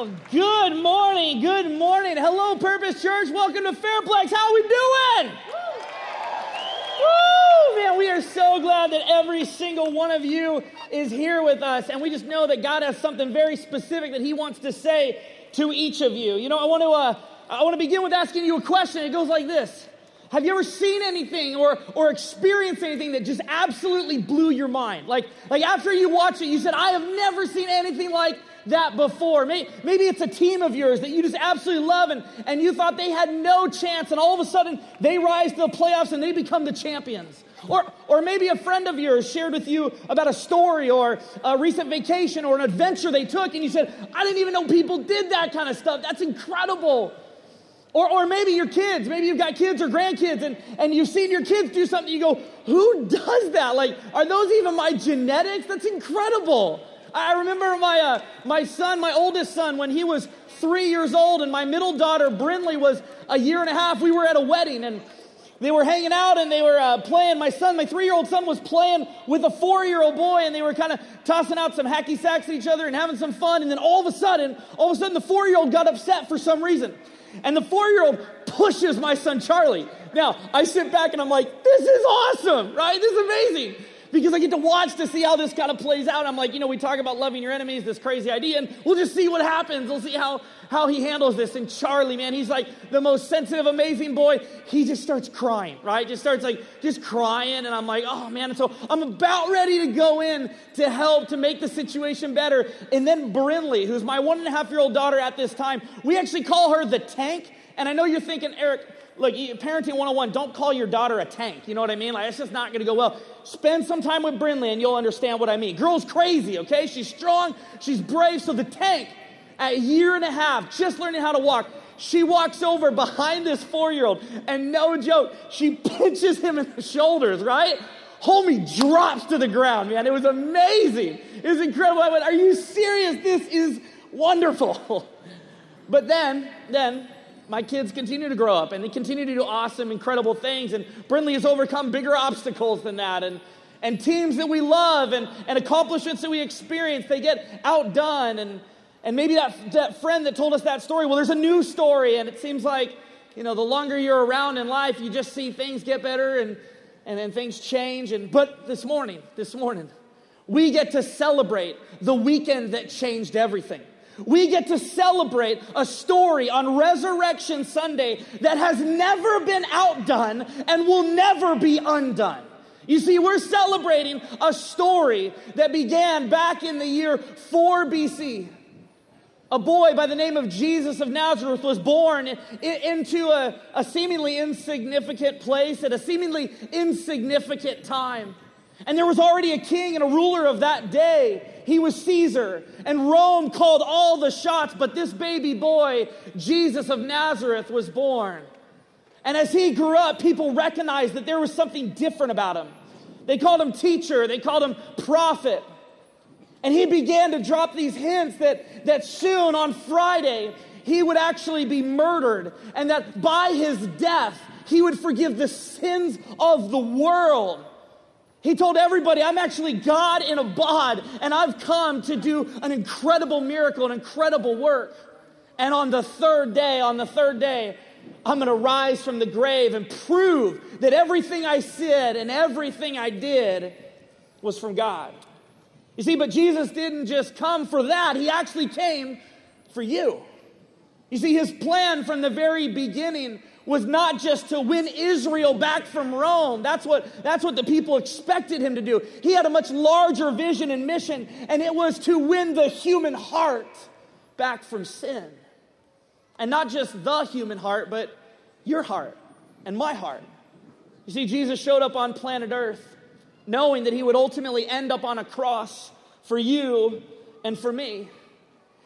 Well, good morning, good morning. Hello, Purpose Church. Welcome to Fairplex. How are we doing? Woo! Man, we are so glad that every single one of you is here with us. And we just know that God has something very specific that He wants to say to each of you. You know, I want to, uh, I want to begin with asking you a question. It goes like this Have you ever seen anything or, or experienced anything that just absolutely blew your mind? Like, like after you watch it, you said, I have never seen anything like that before. Maybe, maybe it's a team of yours that you just absolutely love and, and you thought they had no chance, and all of a sudden they rise to the playoffs and they become the champions. Or, or maybe a friend of yours shared with you about a story or a recent vacation or an adventure they took, and you said, I didn't even know people did that kind of stuff. That's incredible. Or, or maybe your kids, maybe you've got kids or grandkids, and, and you've seen your kids do something, you go, Who does that? Like, are those even my genetics? That's incredible. I remember my, uh, my son, my oldest son, when he was three years old, and my middle daughter, Brinley, was a year and a half. We were at a wedding, and they were hanging out and they were uh, playing. My son, my three year old son, was playing with a four year old boy, and they were kind of tossing out some hacky sacks at each other and having some fun. And then all of a sudden, all of a sudden, the four year old got upset for some reason. And the four year old pushes my son Charlie. Now, I sit back and I'm like, this is awesome, right? This is amazing because I get to watch to see how this kind of plays out. I'm like, you know, we talk about loving your enemies, this crazy idea, and we'll just see what happens. We'll see how, how he handles this. And Charlie, man, he's like the most sensitive, amazing boy. He just starts crying, right? Just starts like just crying. And I'm like, oh man. And so I'm about ready to go in to help to make the situation better. And then Brinley, who's my one and a half year old daughter at this time, we actually call her the tank. And I know you're thinking, Eric, look, parenting 101, don't call your daughter a tank. You know what I mean? Like, it's just not going to go well. Spend some time with Brinley and you'll understand what I mean. Girl's crazy, okay? She's strong, she's brave. So the tank, at a year and a half, just learning how to walk, she walks over behind this four year old, and no joke, she pinches him in the shoulders, right? Homie drops to the ground, man. It was amazing. It was incredible. I went, Are you serious? This is wonderful. But then, then, my kids continue to grow up and they continue to do awesome, incredible things. And Brinley has overcome bigger obstacles than that. And, and teams that we love and, and accomplishments that we experience, they get outdone. And, and maybe that, that friend that told us that story, well, there's a new story. And it seems like, you know, the longer you're around in life, you just see things get better and, and then things change. And, but this morning, this morning, we get to celebrate the weekend that changed everything. We get to celebrate a story on Resurrection Sunday that has never been outdone and will never be undone. You see, we're celebrating a story that began back in the year 4 BC. A boy by the name of Jesus of Nazareth was born into a, a seemingly insignificant place at a seemingly insignificant time. And there was already a king and a ruler of that day. He was Caesar. And Rome called all the shots, but this baby boy, Jesus of Nazareth, was born. And as he grew up, people recognized that there was something different about him. They called him teacher, they called him prophet. And he began to drop these hints that, that soon on Friday, he would actually be murdered, and that by his death, he would forgive the sins of the world. He told everybody, I'm actually God in a bod, and I've come to do an incredible miracle, an incredible work. And on the third day, on the third day, I'm going to rise from the grave and prove that everything I said and everything I did was from God. You see, but Jesus didn't just come for that, He actually came for you. You see, His plan from the very beginning was not just to win Israel back from Rome. That's what, that's what the people expected him to do. He had a much larger vision and mission, and it was to win the human heart back from sin. And not just the human heart, but your heart and my heart. You see, Jesus showed up on planet Earth knowing that he would ultimately end up on a cross for you and for me.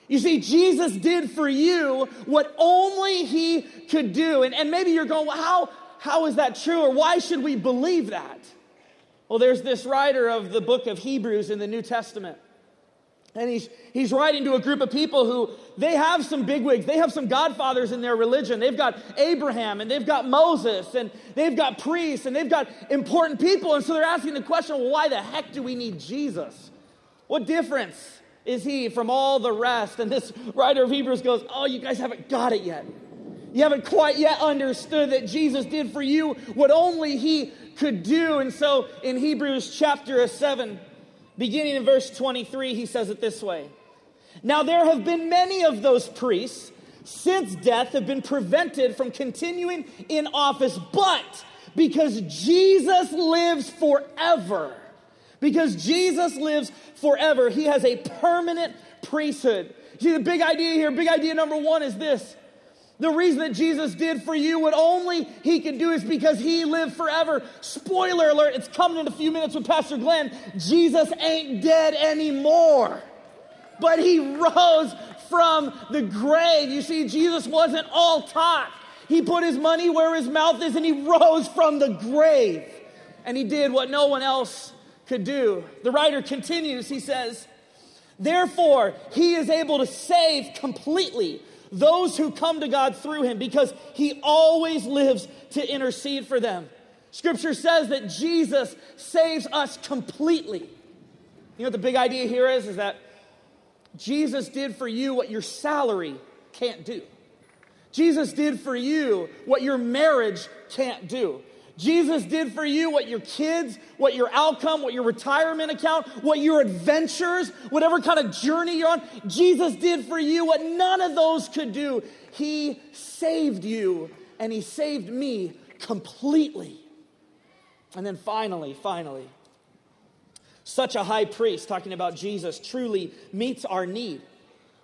You see, Jesus did for you what only He could do. And, and maybe you're going, well, how, how is that true? Or why should we believe that? Well, there's this writer of the book of Hebrews in the New Testament. And he's, he's writing to a group of people who they have some bigwigs. They have some godfathers in their religion. They've got Abraham and they've got Moses and they've got priests and they've got important people. And so they're asking the question well, why the heck do we need Jesus? What difference is he from all the rest? And this writer of Hebrews goes, Oh, you guys haven't got it yet. You haven't quite yet understood that Jesus did for you what only he could do. And so in Hebrews chapter 7, beginning in verse 23, he says it this way Now there have been many of those priests since death have been prevented from continuing in office, but because Jesus lives forever, because Jesus lives forever, he has a permanent priesthood. See, the big idea here, big idea number one is this. The reason that Jesus did for you what only he could do is because he lived forever. Spoiler alert, it's coming in a few minutes with Pastor Glenn. Jesus ain't dead anymore, but he rose from the grave. You see, Jesus wasn't all talk. He put his money where his mouth is and he rose from the grave. And he did what no one else could do. The writer continues, he says, Therefore, he is able to save completely those who come to God through him because he always lives to intercede for them. Scripture says that Jesus saves us completely. You know what the big idea here is? Is that Jesus did for you what your salary can't do. Jesus did for you what your marriage can't do. Jesus did for you what your kids, what your outcome, what your retirement account, what your adventures, whatever kind of journey you're on, Jesus did for you what none of those could do. He saved you and He saved me completely. And then finally, finally, such a high priest, talking about Jesus, truly meets our need.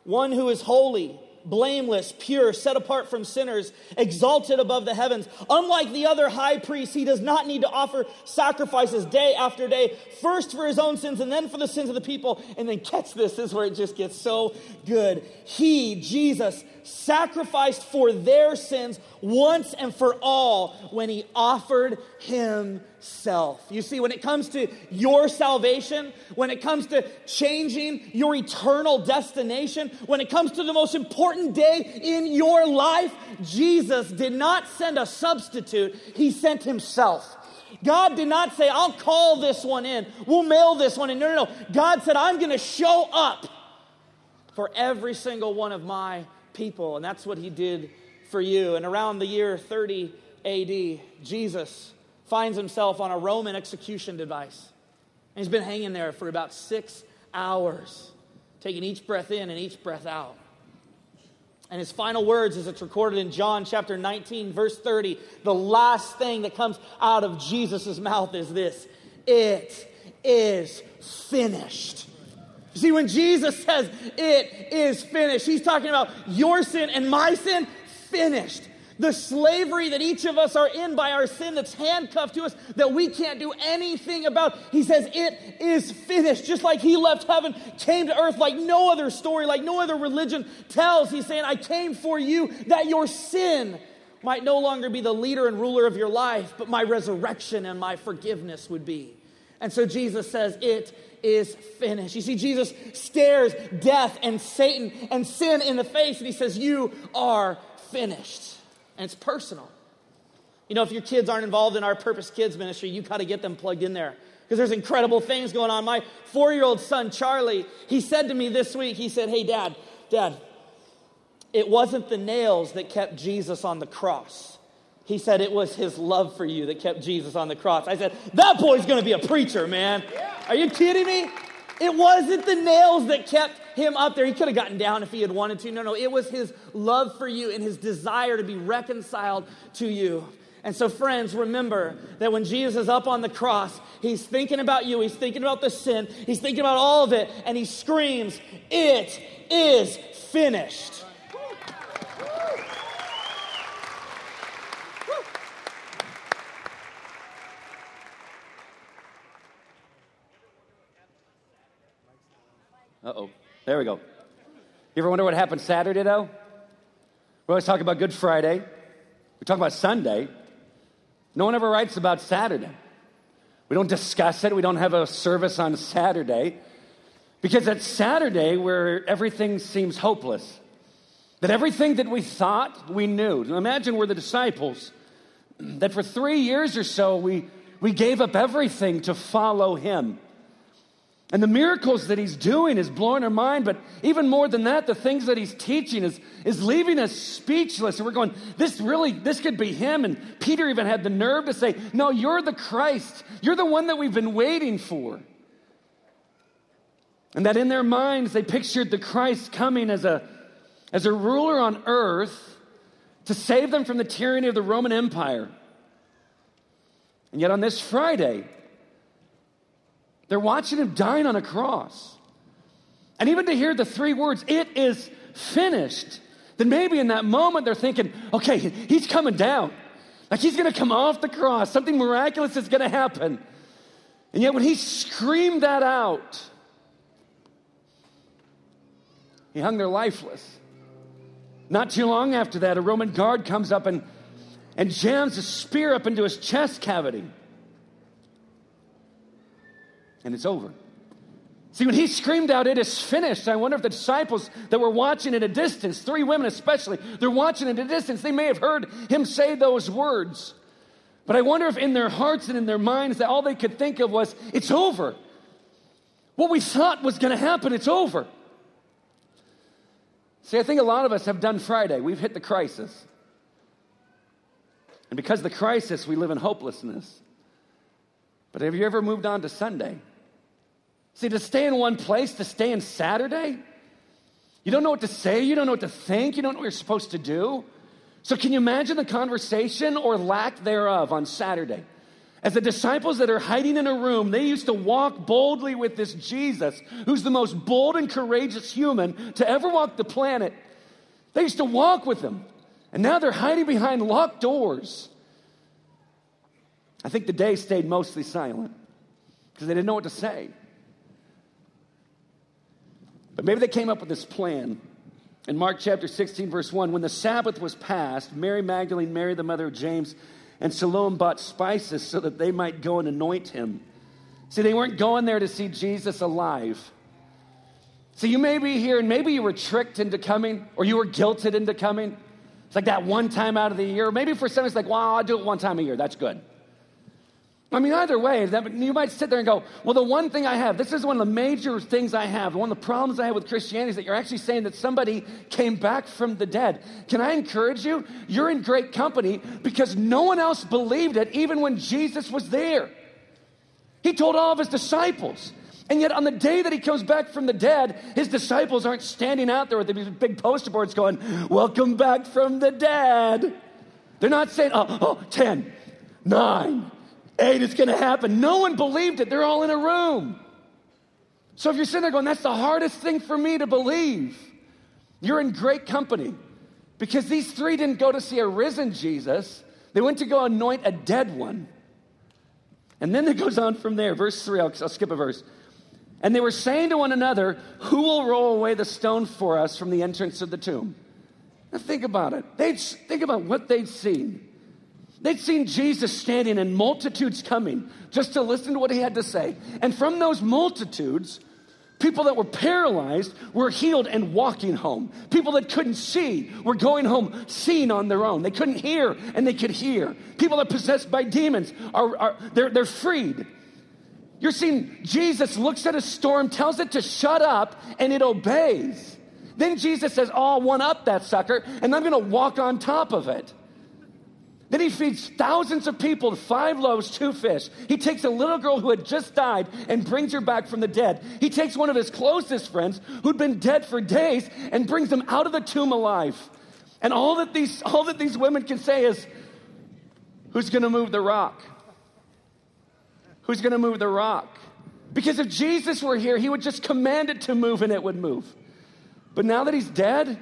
One who is holy, blameless, pure, set apart from sinners, exalted above the heavens. Unlike the other high priests, he does not need to offer sacrifices day after day, first for his own sins and then for the sins of the people. And then catch this, this is where it just gets so good. He, Jesus, sacrificed for their sins once and for all when he offered himself. You see, when it comes to your salvation, when it comes to changing your eternal destination, when it comes to the most important day in your life, Jesus did not send a substitute, he sent himself. God did not say, I'll call this one in. We'll mail this one in. No, no, no. God said, I'm going to show up for every single one of my people. And that's what he did for you. And around the year 30 AD, Jesus finds himself on a Roman execution device. And he's been hanging there for about six hours, taking each breath in and each breath out. And his final words, as it's recorded in John chapter 19, verse 30, the last thing that comes out of Jesus' mouth is this It is finished. See, when Jesus says it is finished, he's talking about your sin and my sin finished. The slavery that each of us are in by our sin that's handcuffed to us that we can't do anything about. He says it is finished. Just like he left heaven, came to earth like no other story, like no other religion tells. He's saying, I came for you that your sin might no longer be the leader and ruler of your life, but my resurrection and my forgiveness would be. And so Jesus says, It is finished. You see, Jesus stares death and Satan and sin in the face, and he says, You are finished. And it's personal. You know, if your kids aren't involved in our Purpose Kids ministry, you got to get them plugged in there because there's incredible things going on. My four year old son, Charlie, he said to me this week, he said, Hey, dad, dad, it wasn't the nails that kept Jesus on the cross. He said it was his love for you that kept Jesus on the cross. I said, That boy's gonna be a preacher, man. Are you kidding me? It wasn't the nails that kept him up there. He could have gotten down if he had wanted to. No, no, it was his love for you and his desire to be reconciled to you. And so, friends, remember that when Jesus is up on the cross, he's thinking about you, he's thinking about the sin, he's thinking about all of it, and he screams, It is finished. Uh oh. There we go. You ever wonder what happened Saturday, though? We always talk about Good Friday. We talk about Sunday. No one ever writes about Saturday. We don't discuss it. We don't have a service on Saturday. Because it's Saturday where everything seems hopeless. That everything that we thought we knew. Imagine we're the disciples. That for three years or so we, we gave up everything to follow him. And the miracles that he's doing is blowing our mind, but even more than that, the things that he's teaching is, is leaving us speechless. And we're going, this really, this could be him. And Peter even had the nerve to say, No, you're the Christ. You're the one that we've been waiting for. And that in their minds, they pictured the Christ coming as a, as a ruler on earth to save them from the tyranny of the Roman Empire. And yet on this Friday, they're watching him dying on a cross. And even to hear the three words, it is finished, then maybe in that moment they're thinking, okay, he's coming down. Like he's gonna come off the cross. Something miraculous is gonna happen. And yet when he screamed that out, he hung there lifeless. Not too long after that, a Roman guard comes up and, and jams a spear up into his chest cavity. And it's over. See, when he screamed out, It is finished, I wonder if the disciples that were watching at a distance, three women especially, they're watching at a distance, they may have heard him say those words. But I wonder if in their hearts and in their minds that all they could think of was, It's over. What we thought was going to happen, it's over. See, I think a lot of us have done Friday. We've hit the crisis. And because the crisis, we live in hopelessness. But have you ever moved on to Sunday? See, to stay in one place, to stay in Saturday, you don't know what to say, you don't know what to think, you don't know what you're supposed to do. So, can you imagine the conversation or lack thereof on Saturday? As the disciples that are hiding in a room, they used to walk boldly with this Jesus, who's the most bold and courageous human to ever walk the planet. They used to walk with him. And now they're hiding behind locked doors. I think the day stayed mostly silent because they didn't know what to say. But maybe they came up with this plan. In Mark chapter 16, verse 1, when the Sabbath was passed, Mary Magdalene, Mary the mother of James, and Salome bought spices so that they might go and anoint him. See, they weren't going there to see Jesus alive. So you may be here and maybe you were tricked into coming or you were guilted into coming. It's like that one time out of the year. Maybe for some it's like, well, I'll do it one time a year. That's good. I mean, either way, that, you might sit there and go, well, the one thing I have, this is one of the major things I have, one of the problems I have with Christianity is that you're actually saying that somebody came back from the dead. Can I encourage you? You're in great company because no one else believed it even when Jesus was there. He told all of his disciples. And yet, on the day that he comes back from the dead, his disciples aren't standing out there with these big poster boards going, Welcome back from the dead. They're not saying, Oh, oh 10, 9, eight, it's going to happen. No one believed it. They're all in a room. So if you're sitting there going, that's the hardest thing for me to believe, you're in great company. Because these three didn't go to see a risen Jesus, they went to go anoint a dead one. And then it goes on from there. Verse three, I'll, I'll skip a verse. And they were saying to one another, Who will roll away the stone for us from the entrance of the tomb? Now think about it. They'd think about what they'd seen. They'd seen Jesus standing and multitudes coming just to listen to what he had to say. And from those multitudes, people that were paralyzed were healed and walking home. People that couldn't see were going home seeing on their own. They couldn't hear and they could hear. People that possessed by demons are, are they're, they're freed. You're seeing Jesus looks at a storm, tells it to shut up, and it obeys. Then Jesus says, Oh, I'll one up that sucker, and I'm gonna walk on top of it. Then he feeds thousands of people five loaves, two fish. He takes a little girl who had just died and brings her back from the dead. He takes one of his closest friends who'd been dead for days and brings them out of the tomb alive. And all that these, all that these women can say is, Who's going to move the rock? Who's going to move the rock? Because if Jesus were here, he would just command it to move and it would move. But now that he's dead,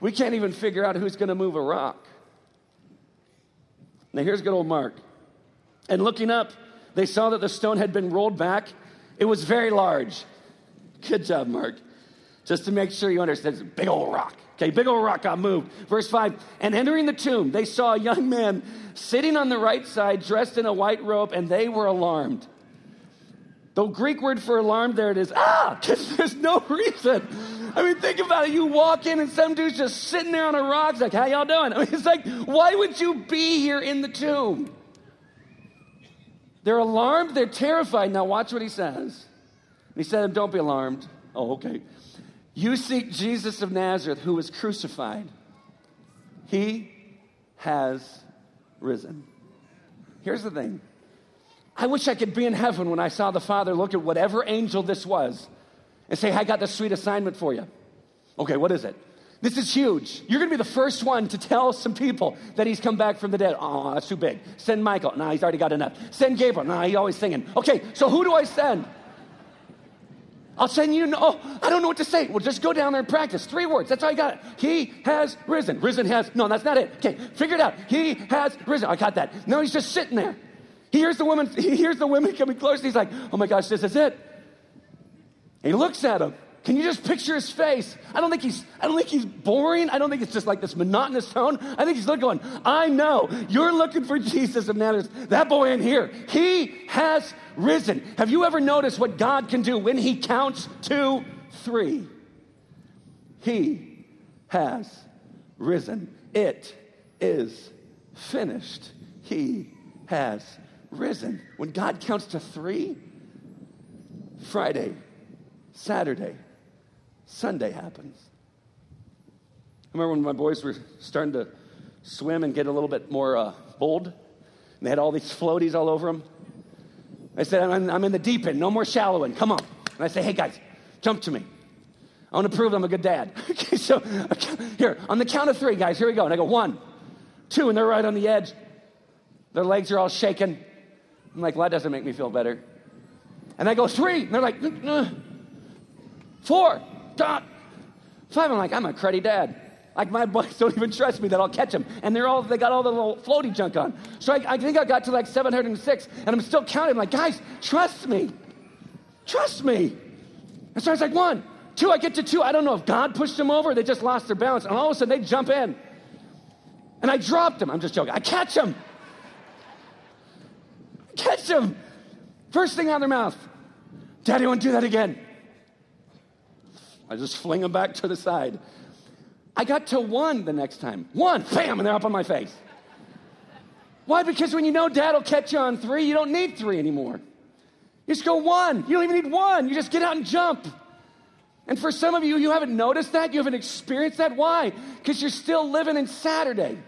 we can't even figure out who's going to move a rock. Now, here's good old Mark. And looking up, they saw that the stone had been rolled back. It was very large. Good job, Mark. Just to make sure you understand, it's big old rock. Okay, big old rock got moved. Verse 5 And entering the tomb, they saw a young man sitting on the right side, dressed in a white robe, and they were alarmed. The Greek word for alarmed there it is, ah, because there's no reason. I mean, think about it. You walk in and some dude's just sitting there on a rock. It's like, how y'all doing? I mean, it's like, why would you be here in the tomb? They're alarmed, they're terrified. Now, watch what he says. he said, Don't be alarmed. Oh, okay. You seek Jesus of Nazareth who was crucified. He has risen. Here's the thing I wish I could be in heaven when I saw the Father look at whatever angel this was and say, I got the sweet assignment for you. Okay, what is it? This is huge. You're going to be the first one to tell some people that he's come back from the dead. Oh, that's too big. Send Michael. Nah, he's already got enough. Send Gabriel. Nah, he's always singing. Okay, so who do I send? I'll send you. No, oh, I don't know what to say. Well, just go down there and practice. Three words. That's all you got. He has risen. Risen has. No, that's not it. Okay, figure it out. He has risen. I got that. No, he's just sitting there. He hears the woman. He hears the women coming close. He's like, "Oh my gosh, this is it." He looks at him. Can you just picture his face? I don't think he's I don't think he's boring. I don't think it's just like this monotonous tone. I think he's looking going, I know you're looking for Jesus of Nazareth. That boy in here, he has risen. Have you ever noticed what God can do when he counts two, three? He has risen. It is finished. He has risen. When God counts to three, Friday, Saturday, Sunday happens. I remember when my boys were starting to swim and get a little bit more uh, bold, and they had all these floaties all over them. I said, I'm, I'm in the deep end, no more shallow end, come on. And I say, hey guys, jump to me. I want to prove I'm a good dad. okay, so here, on the count of three, guys, here we go. And I go, one, two, and they're right on the edge. Their legs are all shaking. I'm like, well, that doesn't make me feel better. And I go, three, and they're like, four, dot, five. I'm like, I'm a cruddy dad. Like my boys don't even trust me that I'll catch them. And they're all, they got all the little floaty junk on. So I, I think I got to like 706 and I'm still counting. I'm like, guys, trust me. Trust me. And so I was like, one, two, I get to two. I don't know if God pushed them over, they just lost their balance. And all of a sudden they jump in. And I dropped them. I'm just joking. I catch them. Catch them. First thing out of their mouth. Daddy, won't do that again? I just fling them back to the side. I got to one the next time. One, bam, and they're up on my face. Why? Because when you know dad will catch you on three, you don't need three anymore. You just go one. You don't even need one. You just get out and jump. And for some of you, you haven't noticed that. You haven't experienced that. Why? Because you're still living in Saturday.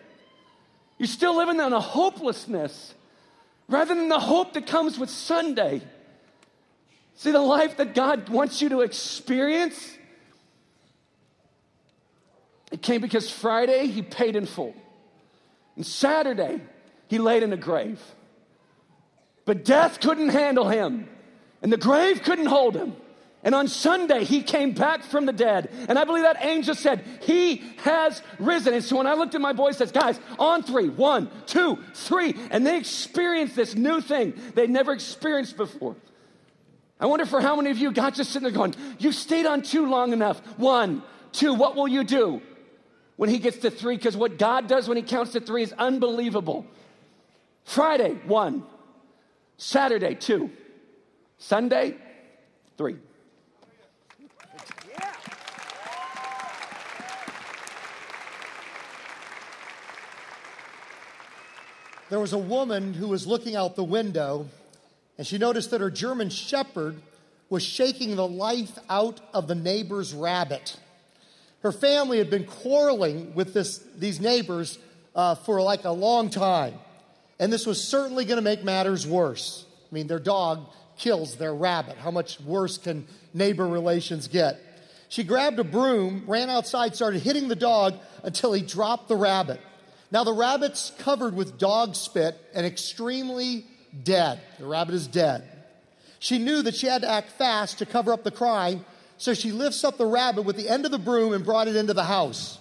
You're still living on a hopelessness rather than the hope that comes with Sunday. See, the life that God wants you to experience it came because Friday he paid in full. And Saturday he laid in a grave. But death couldn't handle him, and the grave couldn't hold him. And on Sunday, he came back from the dead. And I believe that angel said, He has risen. And so when I looked at my boys, says, Guys, on three, one, two, three. And they experienced this new thing they'd never experienced before. I wonder for how many of you got just sitting there going, You stayed on two long enough. One, two, what will you do? when he gets to three because what God does when he counts to three is unbelievable. Friday, one. Saturday, two. Sunday, three. There was a woman who was looking out the window and she noticed that her German shepherd was shaking the life out of the neighbor's rabbit. Her family had been quarreling with this, these neighbors uh, for like a long time. And this was certainly going to make matters worse. I mean, their dog kills their rabbit. How much worse can neighbor relations get? She grabbed a broom, ran outside, started hitting the dog until he dropped the rabbit. Now, the rabbit's covered with dog spit and extremely dead. The rabbit is dead. She knew that she had to act fast to cover up the crime, so she lifts up the rabbit with the end of the broom and brought it into the house.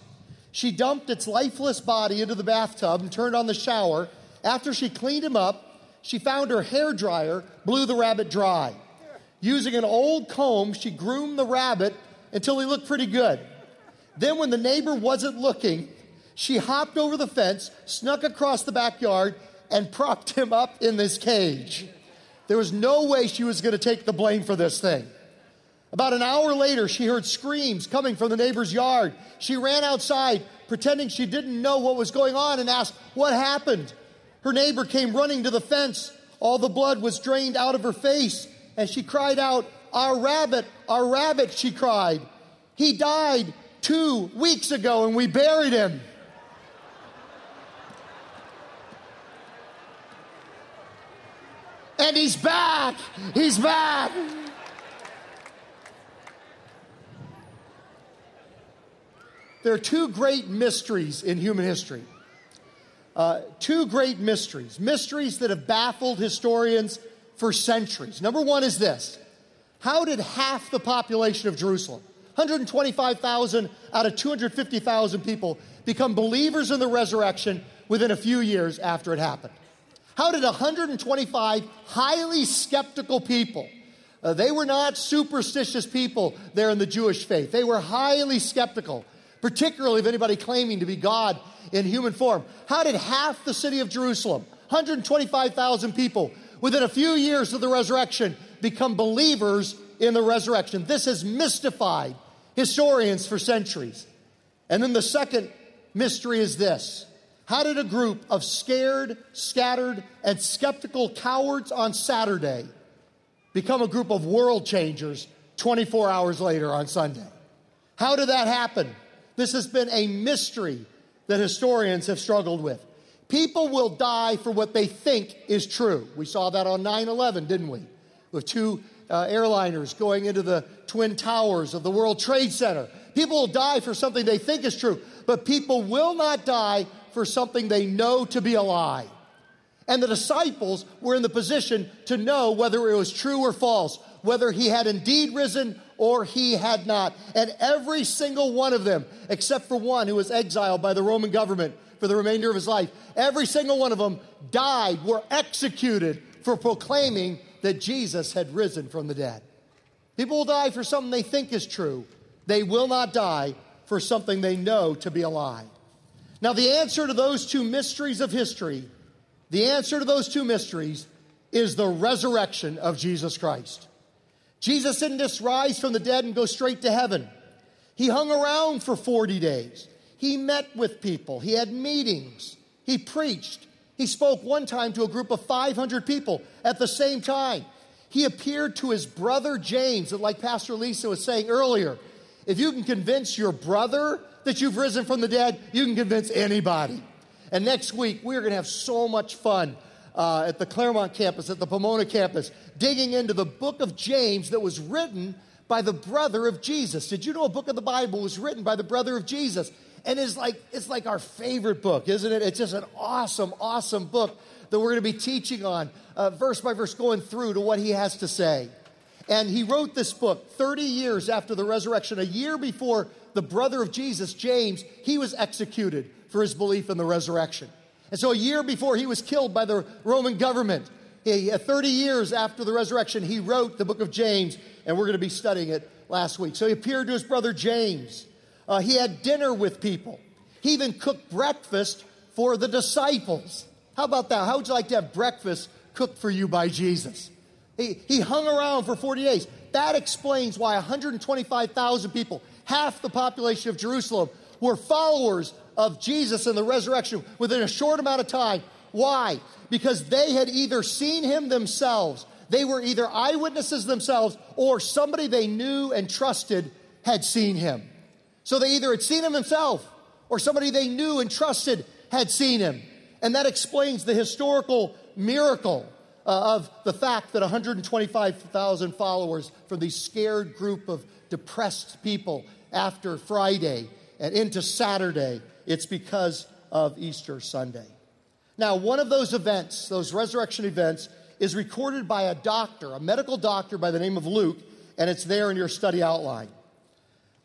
She dumped its lifeless body into the bathtub and turned on the shower. After she cleaned him up, she found her hair dryer, blew the rabbit dry. Using an old comb, she groomed the rabbit until he looked pretty good. Then, when the neighbor wasn't looking, she hopped over the fence, snuck across the backyard, and propped him up in this cage. There was no way she was going to take the blame for this thing. About an hour later, she heard screams coming from the neighbor's yard. She ran outside, pretending she didn't know what was going on, and asked, What happened? Her neighbor came running to the fence. All the blood was drained out of her face, and she cried out, our rabbit, our rabbit, she cried. He died two weeks ago and we buried him. And he's back. He's back. There are two great mysteries in human history. Uh, two great mysteries, mysteries that have baffled historians for centuries. Number one is this How did half the population of Jerusalem, 125,000 out of 250,000 people, become believers in the resurrection within a few years after it happened? How did 125 highly skeptical people, uh, they were not superstitious people there in the Jewish faith, they were highly skeptical, particularly of anybody claiming to be God in human form. How did half the city of Jerusalem, 125,000 people, within a few years of the resurrection, become believers in the resurrection? This has mystified historians for centuries. And then the second mystery is this how did a group of scared, scattered, and skeptical cowards on Saturday become a group of world changers 24 hours later on Sunday? How did that happen? This has been a mystery that historians have struggled with. People will die for what they think is true. We saw that on 9 11, didn't we? With two uh, airliners going into the Twin Towers of the World Trade Center. People will die for something they think is true, but people will not die for something they know to be a lie. And the disciples were in the position to know whether it was true or false, whether he had indeed risen or he had not. And every single one of them, except for one who was exiled by the Roman government for the remainder of his life, every single one of them died, were executed for proclaiming that Jesus had risen from the dead. People will die for something they think is true. They will not die for something they know to be a lie. Now, the answer to those two mysteries of history, the answer to those two mysteries is the resurrection of Jesus Christ. Jesus didn't just rise from the dead and go straight to heaven. He hung around for 40 days. He met with people. He had meetings. He preached. He spoke one time to a group of 500 people at the same time. He appeared to his brother James, and like Pastor Lisa was saying earlier, if you can convince your brother that you've risen from the dead, you can convince anybody. And next week, we're going to have so much fun uh, at the Claremont campus, at the Pomona campus, digging into the book of James that was written by the brother of Jesus. Did you know a book of the Bible was written by the brother of Jesus? And it's like, it's like our favorite book, isn't it? It's just an awesome, awesome book that we're going to be teaching on, uh, verse by verse, going through to what he has to say. And he wrote this book 30 years after the resurrection, a year before the brother of Jesus, James, he was executed for his belief in the resurrection. And so, a year before he was killed by the Roman government, he, 30 years after the resurrection, he wrote the book of James, and we're going to be studying it last week. So, he appeared to his brother James. Uh, he had dinner with people. He even cooked breakfast for the disciples. How about that? How would you like to have breakfast cooked for you by Jesus? He, he hung around for 40 days. That explains why 125,000 people half the population of Jerusalem were followers of Jesus and the resurrection within a short amount of time. Why? Because they had either seen him themselves, they were either eyewitnesses themselves, or somebody they knew and trusted had seen him. So they either had seen him themselves, or somebody they knew and trusted had seen him. And that explains the historical miracle uh, of the fact that 125,000 followers from these scared group of depressed people after Friday and into Saturday, it's because of Easter Sunday. Now, one of those events, those resurrection events, is recorded by a doctor, a medical doctor by the name of Luke, and it's there in your study outline.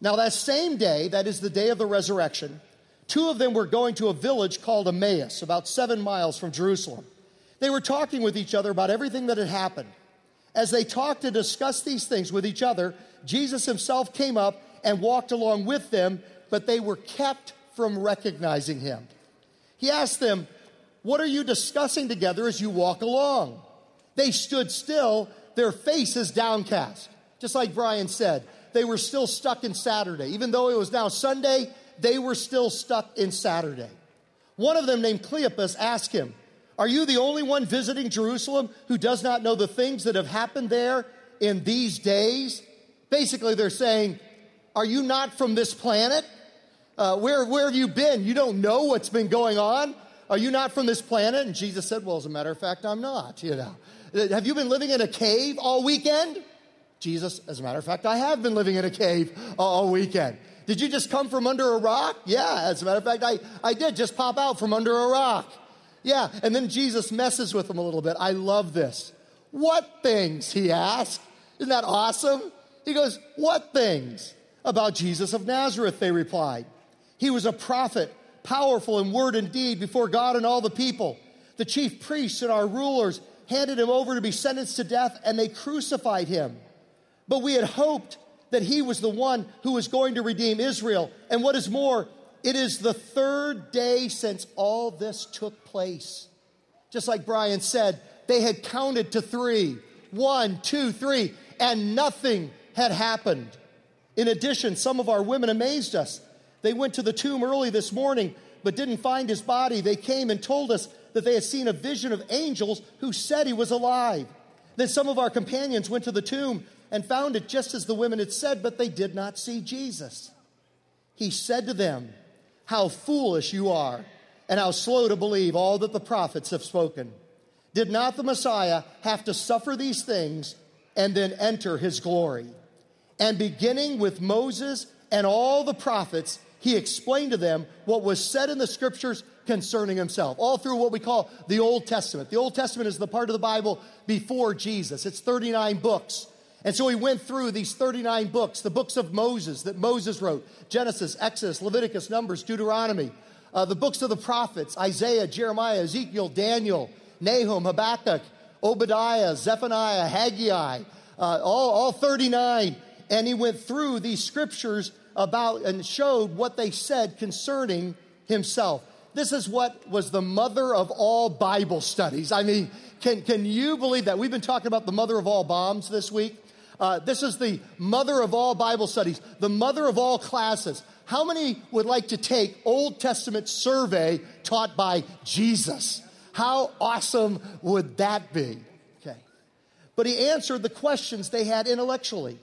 Now, that same day, that is the day of the resurrection, two of them were going to a village called Emmaus, about seven miles from Jerusalem. They were talking with each other about everything that had happened. As they talked and discussed these things with each other, Jesus himself came up and walked along with them, but they were kept from recognizing him. He asked them, What are you discussing together as you walk along? They stood still, their faces downcast. Just like Brian said, they were still stuck in Saturday. Even though it was now Sunday, they were still stuck in Saturday. One of them, named Cleopas, asked him, Are you the only one visiting Jerusalem who does not know the things that have happened there in these days? Basically, they're saying, Are you not from this planet? Uh, where, where have you been? You don't know what's been going on? Are you not from this planet? And Jesus said, Well, as a matter of fact, I'm not, you know. Have you been living in a cave all weekend? Jesus, as a matter of fact, I have been living in a cave all weekend. Did you just come from under a rock? Yeah, as a matter of fact, I, I did just pop out from under a rock. Yeah, and then Jesus messes with them a little bit. I love this. What things? He asked. Isn't that awesome? He goes, What things? About Jesus of Nazareth, they replied. He was a prophet, powerful in word and deed before God and all the people. The chief priests and our rulers handed him over to be sentenced to death, and they crucified him. But we had hoped that he was the one who was going to redeem Israel. And what is more, it is the third day since all this took place. Just like Brian said, they had counted to three one, two, three, and nothing had happened. In addition, some of our women amazed us. They went to the tomb early this morning, but didn't find his body. They came and told us that they had seen a vision of angels who said he was alive. Then some of our companions went to the tomb and found it just as the women had said, but they did not see Jesus. He said to them, How foolish you are, and how slow to believe all that the prophets have spoken. Did not the Messiah have to suffer these things and then enter his glory? And beginning with Moses and all the prophets, he explained to them what was said in the scriptures concerning himself, all through what we call the Old Testament. The Old Testament is the part of the Bible before Jesus, it's 39 books. And so he went through these 39 books, the books of Moses that Moses wrote Genesis, Exodus, Leviticus, Numbers, Deuteronomy, uh, the books of the prophets Isaiah, Jeremiah, Ezekiel, Daniel, Nahum, Habakkuk, Obadiah, Zephaniah, Haggai, uh, all, all 39. And he went through these scriptures about and showed what they said concerning himself. This is what was the mother of all Bible studies. I mean, can, can you believe that? We've been talking about the mother of all bombs this week. Uh, this is the mother of all Bible studies, the mother of all classes. How many would like to take Old Testament survey taught by Jesus? How awesome would that be? Okay. But he answered the questions they had intellectually.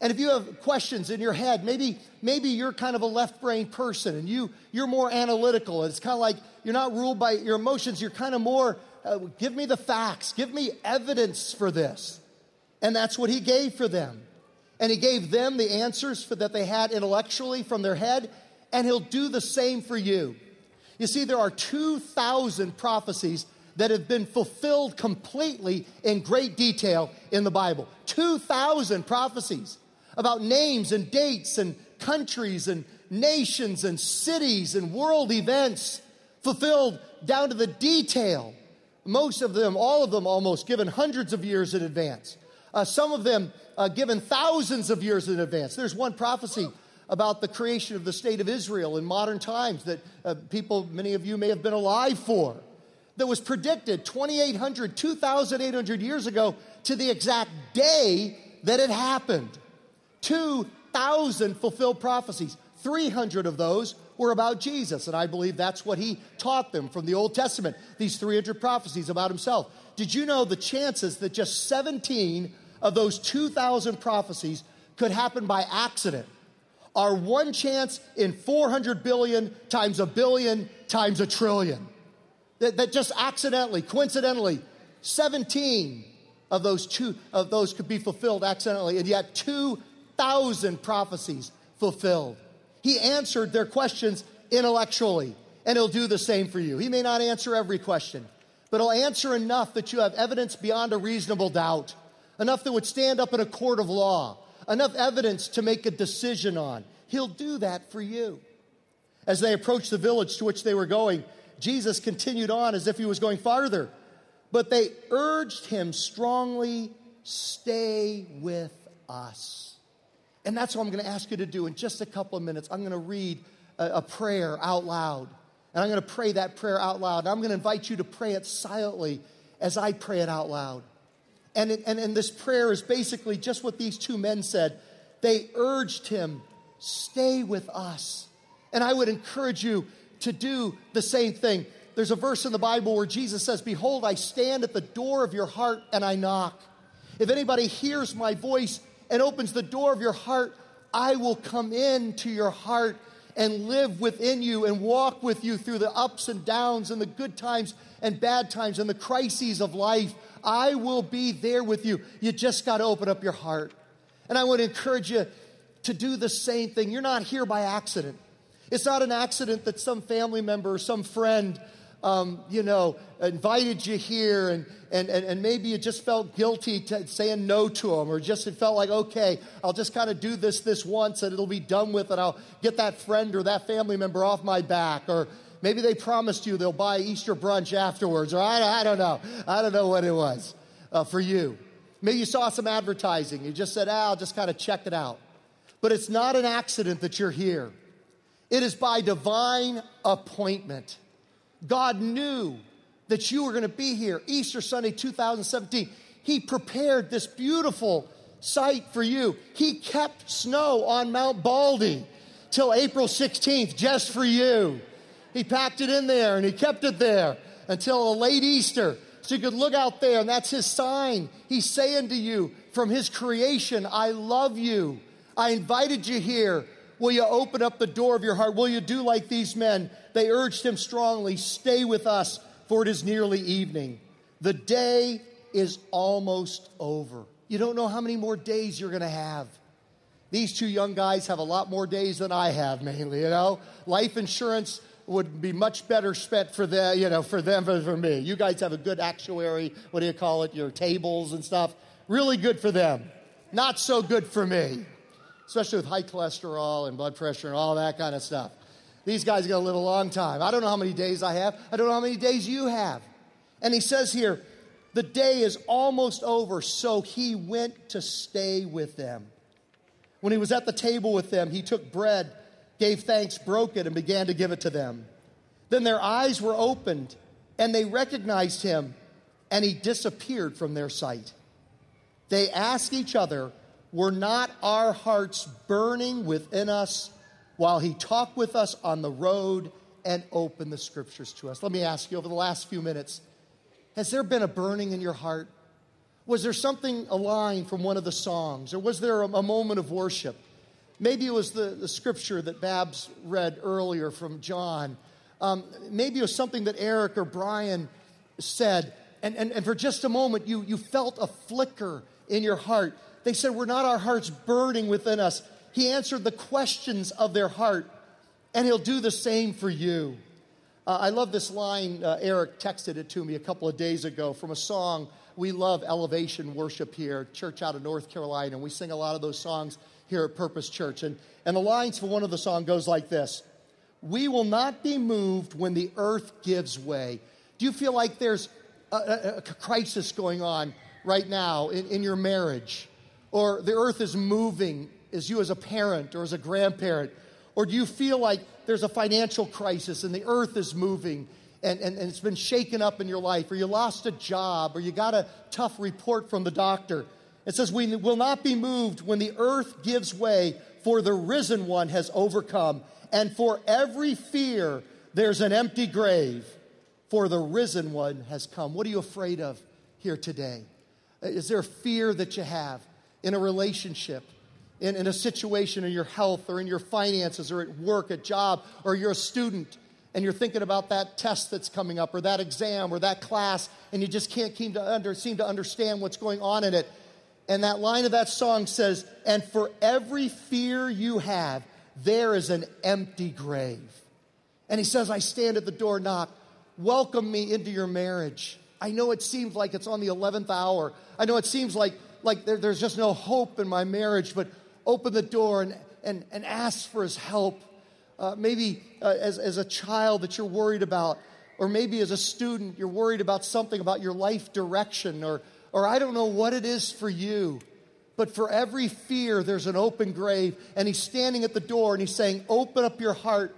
And if you have questions in your head, maybe, maybe you're kind of a left brain person and you, you're more analytical. It's kind of like you're not ruled by your emotions. You're kind of more, uh, give me the facts, give me evidence for this. And that's what he gave for them. And he gave them the answers for, that they had intellectually from their head, and he'll do the same for you. You see, there are 2,000 prophecies that have been fulfilled completely in great detail in the Bible. 2,000 prophecies about names and dates and countries and nations and cities and world events fulfilled down to the detail. Most of them, all of them almost, given hundreds of years in advance. Uh, some of them uh, given thousands of years in advance. There's one prophecy about the creation of the state of Israel in modern times that uh, people, many of you may have been alive for, that was predicted 2,800, 2,800 years ago to the exact day that it happened. 2,000 fulfilled prophecies. 300 of those were about Jesus, and I believe that's what he taught them from the Old Testament, these 300 prophecies about himself. Did you know the chances that just 17 of those 2,000 prophecies could happen by accident are one chance in 400 billion times a billion times a trillion. That, that just accidentally, coincidentally, 17 of those two of those could be fulfilled accidentally, and yet 2,000 prophecies fulfilled. He answered their questions intellectually, and he'll do the same for you. He may not answer every question, but he'll answer enough that you have evidence beyond a reasonable doubt enough that would stand up in a court of law, enough evidence to make a decision on. He'll do that for you. As they approached the village to which they were going, Jesus continued on as if he was going farther. But they urged him strongly, stay with us. And that's what I'm going to ask you to do in just a couple of minutes. I'm going to read a, a prayer out loud. And I'm going to pray that prayer out loud. And I'm going to invite you to pray it silently as I pray it out loud. And, it, and, and this prayer is basically just what these two men said. They urged him, stay with us. And I would encourage you to do the same thing. There's a verse in the Bible where Jesus says, Behold, I stand at the door of your heart and I knock. If anybody hears my voice and opens the door of your heart, I will come into your heart and live within you and walk with you through the ups and downs and the good times and bad times and the crises of life. I will be there with you. You just got to open up your heart. And I want to encourage you to do the same thing. You're not here by accident. It's not an accident that some family member or some friend, um, you know, invited you here and, and, and, and maybe you just felt guilty saying no to them or just it felt like, okay, I'll just kind of do this this once and it'll be done with and I'll get that friend or that family member off my back. Or maybe they promised you they'll buy Easter brunch afterwards or I, I don't know. I don't know what it was uh, for you. Maybe you saw some advertising. You just said, ah, I'll just kind of check it out. But it's not an accident that you're here. It is by divine appointment. God knew that you were going to be here Easter Sunday 2017. He prepared this beautiful site for you. He kept snow on Mount Baldy till April 16th just for you. He packed it in there and he kept it there until a late Easter so you could look out there and that's his sign. He's saying to you from his creation, I love you. I invited you here. Will you open up the door of your heart? Will you do like these men? They urged him strongly, Stay with us, for it is nearly evening. The day is almost over. You don't know how many more days you're going to have. These two young guys have a lot more days than I have, mainly, you know? Life insurance would be much better spent for them, you know, for them than for me. You guys have a good actuary, what do you call it, your tables and stuff. Really good for them. Not so good for me especially with high cholesterol and blood pressure and all that kind of stuff. These guys are going to live a long time. I don't know how many days I have. I don't know how many days you have. And he says here, the day is almost over, so he went to stay with them. When he was at the table with them, he took bread, gave thanks, broke it, and began to give it to them. Then their eyes were opened, and they recognized him, and he disappeared from their sight. They asked each other, were not our hearts burning within us while he talked with us on the road and opened the scriptures to us? Let me ask you over the last few minutes has there been a burning in your heart? Was there something, a line from one of the songs, or was there a, a moment of worship? Maybe it was the, the scripture that Babs read earlier from John. Um, maybe it was something that Eric or Brian said, and, and, and for just a moment you, you felt a flicker in your heart. They said, We're not our hearts burning within us? He answered the questions of their heart, and He'll do the same for you. Uh, I love this line. Uh, Eric texted it to me a couple of days ago from a song. We love elevation worship here, church out of North Carolina, and we sing a lot of those songs here at Purpose Church. And, and the lines for one of the song goes like this We will not be moved when the earth gives way. Do you feel like there's a, a, a crisis going on right now in, in your marriage? Or the earth is moving as you as a parent or as a grandparent? Or do you feel like there's a financial crisis and the earth is moving and, and, and it's been shaken up in your life? Or you lost a job or you got a tough report from the doctor? It says, We will not be moved when the earth gives way, for the risen one has overcome. And for every fear, there's an empty grave, for the risen one has come. What are you afraid of here today? Is there fear that you have? in a relationship, in, in a situation in your health or in your finances or at work, at job, or you're a student and you're thinking about that test that's coming up or that exam or that class and you just can't seem to, under, seem to understand what's going on in it. And that line of that song says, And for every fear you have, there is an empty grave. And he says, I stand at the door, knock. Welcome me into your marriage. I know it seems like it's on the 11th hour. I know it seems like like there, there's just no hope in my marriage, but open the door and, and, and ask for his help. Uh, maybe uh, as, as a child that you're worried about, or maybe as a student, you're worried about something about your life direction, or, or I don't know what it is for you. But for every fear, there's an open grave, and he's standing at the door and he's saying, Open up your heart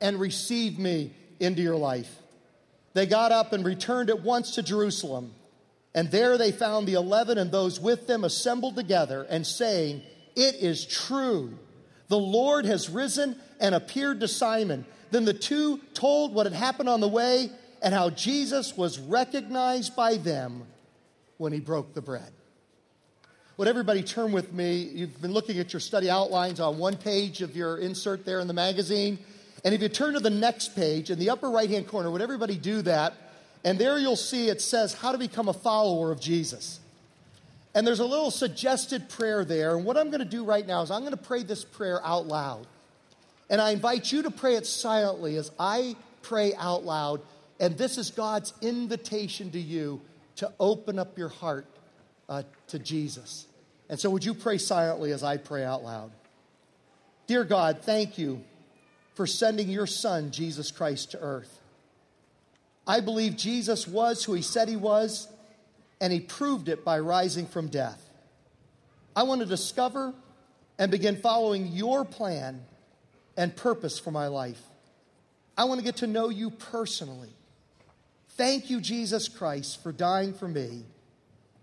and receive me into your life. They got up and returned at once to Jerusalem. And there they found the eleven and those with them assembled together and saying, It is true. The Lord has risen and appeared to Simon. Then the two told what had happened on the way and how Jesus was recognized by them when he broke the bread. Would everybody turn with me? You've been looking at your study outlines on one page of your insert there in the magazine. And if you turn to the next page in the upper right hand corner, would everybody do that? And there you'll see it says how to become a follower of Jesus. And there's a little suggested prayer there. And what I'm going to do right now is I'm going to pray this prayer out loud. And I invite you to pray it silently as I pray out loud. And this is God's invitation to you to open up your heart uh, to Jesus. And so, would you pray silently as I pray out loud? Dear God, thank you for sending your Son, Jesus Christ, to earth. I believe Jesus was who he said he was, and he proved it by rising from death. I want to discover and begin following your plan and purpose for my life. I want to get to know you personally. Thank you, Jesus Christ, for dying for me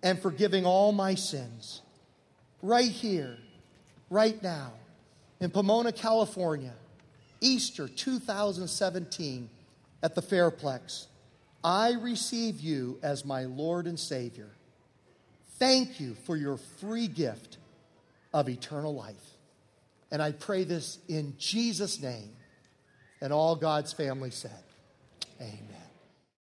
and forgiving all my sins. Right here, right now, in Pomona, California, Easter 2017 at the Fairplex, I receive you as my Lord and Savior. Thank you for your free gift of eternal life. And I pray this in Jesus' name. And all God's family said, Amen.